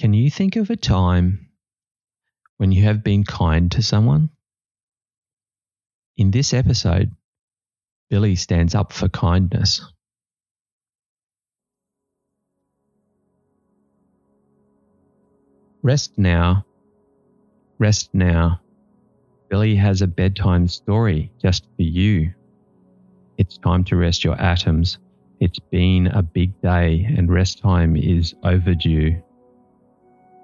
Can you think of a time when you have been kind to someone? In this episode, Billie stands up for kindness. Rest now. Rest now. Billie has a bedtime story just for you. It's time to rest your atoms. It's been a big day and rest time is overdue.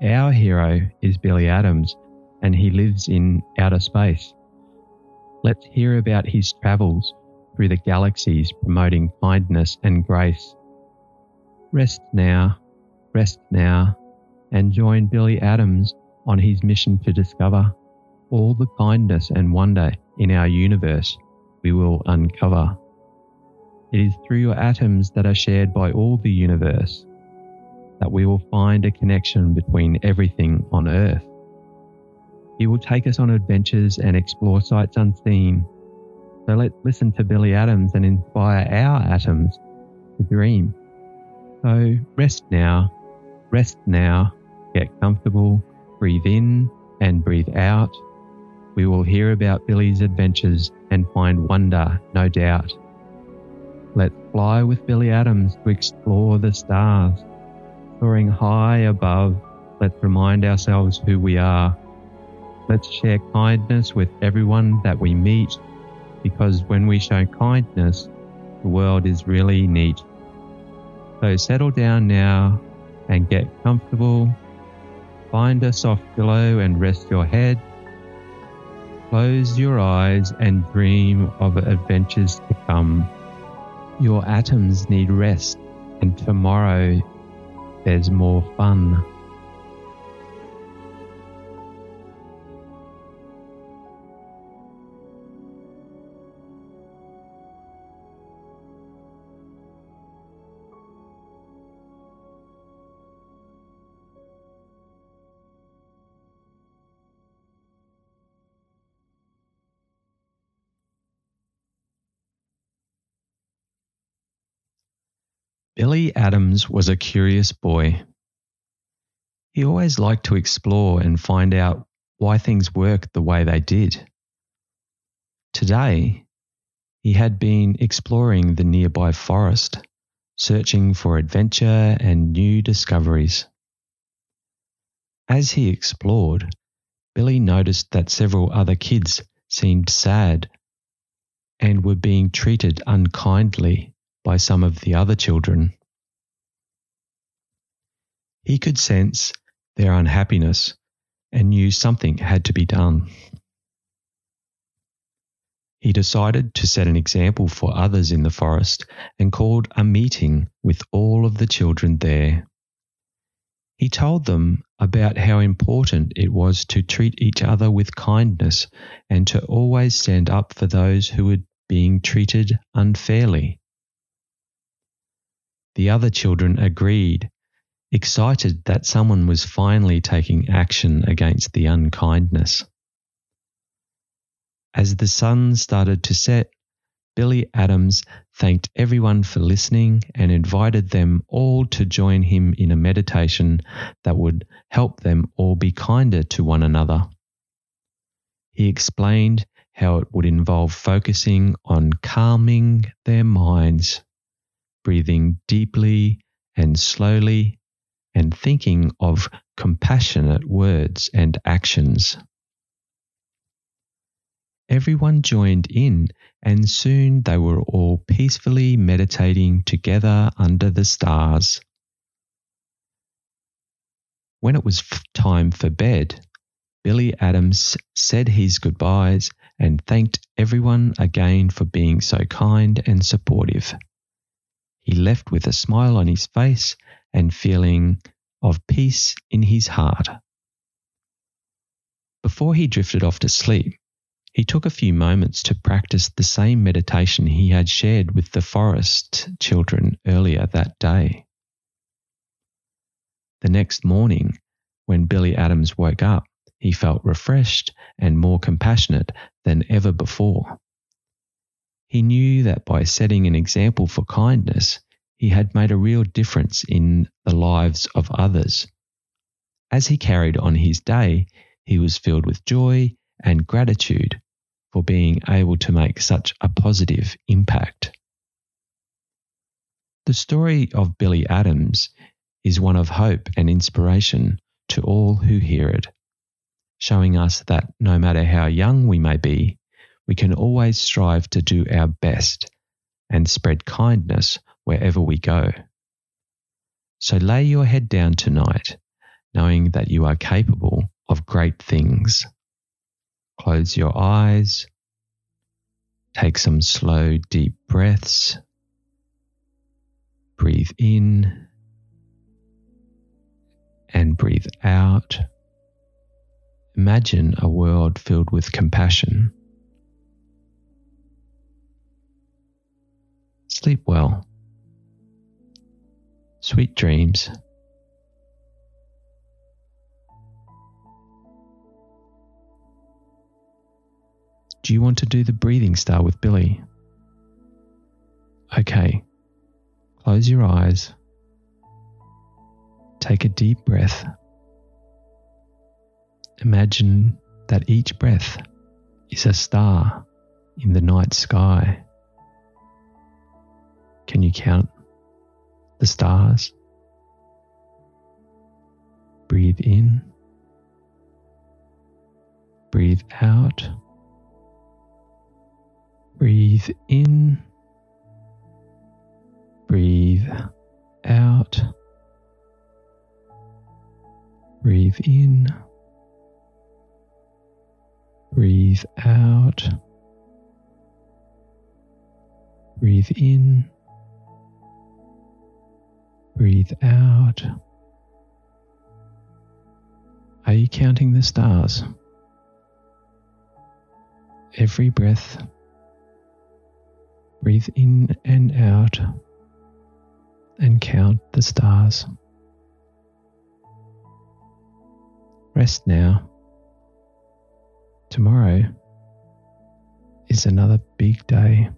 Our hero is Billie Atoms and he lives in outer space. Let's hear about his travels through the galaxies promoting kindness and grace. Rest now, rest now, and join Billie Atoms on his mission to discover all the kindness and wonder in our universe we will uncover. It is through your atoms that are shared by all the universe that we will find a connection between everything on Earth. He will take us on adventures and explore sights unseen. So let's listen to Billie Atoms and inspire our atoms to dream. So rest now, rest now, get comfortable, breathe in and breathe out. We will hear about Billie's adventures and find wonder, no doubt. Let's fly with Billie Atoms to explore the stars. Soaring high above, let's remind ourselves who we are. Let's share kindness with everyone that we meet because when we show kindness, the world is really neat. So settle down now and get comfortable. Find a soft pillow and rest your head. Close your eyes and dream of adventures to come. Your atoms need rest, and tomorrow there's more fun. Billie Atoms was a curious boy. He always liked to explore and find out why things worked the way they did. Today, he had been exploring the nearby forest, searching for adventure and new discoveries. As he explored, Billie noticed that several other kids seemed sad and were being treated unkindly by some of the other children. He could sense their unhappiness and knew something had to be done. He decided to set an example for others in the forest and called a meeting with all of the children there. He told them about how important it was to treat each other with kindness and to always stand up for those who were being treated unfairly. The other children agreed, excited that someone was finally taking action against the unkindness. As the sun started to set, Billie Atoms thanked everyone for listening and invited them all to join him in a meditation that would help them all be kinder to one another. He explained how it would involve focusing on calming their minds breathing deeply and slowly, and thinking of compassionate words and actions. Everyone joined in, and soon they were all peacefully meditating together under the stars. When it was time for bed, Billie Atoms said his goodbyes and thanked everyone again for being so kind and supportive. He left with a smile on his face and feeling of peace in his heart. Before he drifted off to sleep, he took a few moments to practice the same meditation he had shared with the forest children earlier that day. The next morning, when Billie Atoms woke up, he felt refreshed and more compassionate than ever before. He knew that by setting an example for kindness, he had made a real difference in the lives of others. As he carried on his day, he was filled with joy and gratitude for being able to make such a positive impact. The story of Billie Atoms is one of hope and inspiration to all who hear it, showing us that no matter how young we may be, we can always strive to do our best and spread kindness wherever we go. So lay your head down tonight, knowing that you are capable of great things. Close your eyes. Take some slow, deep breaths. Breathe in and breathe out. Imagine a world filled with compassion. Sleep well. Sweet dreams. Do you want to do the breathing star with Billie? Okay. Close your eyes. Take a deep breath. Imagine that each breath is a star in the night sky. Can you count the stars? Breathe in. Breathe out. Breathe in. Breathe out. Breathe in. Breathe out. Breathe in. Breathe out. Are you counting the stars? Every breath Breathe in and out and count the stars. Rest now. Tomorrow is another big day,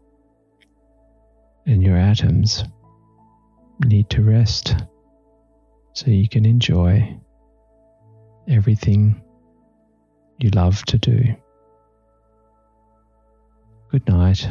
and your atoms need to rest so you can enjoy everything you love to do. Good night.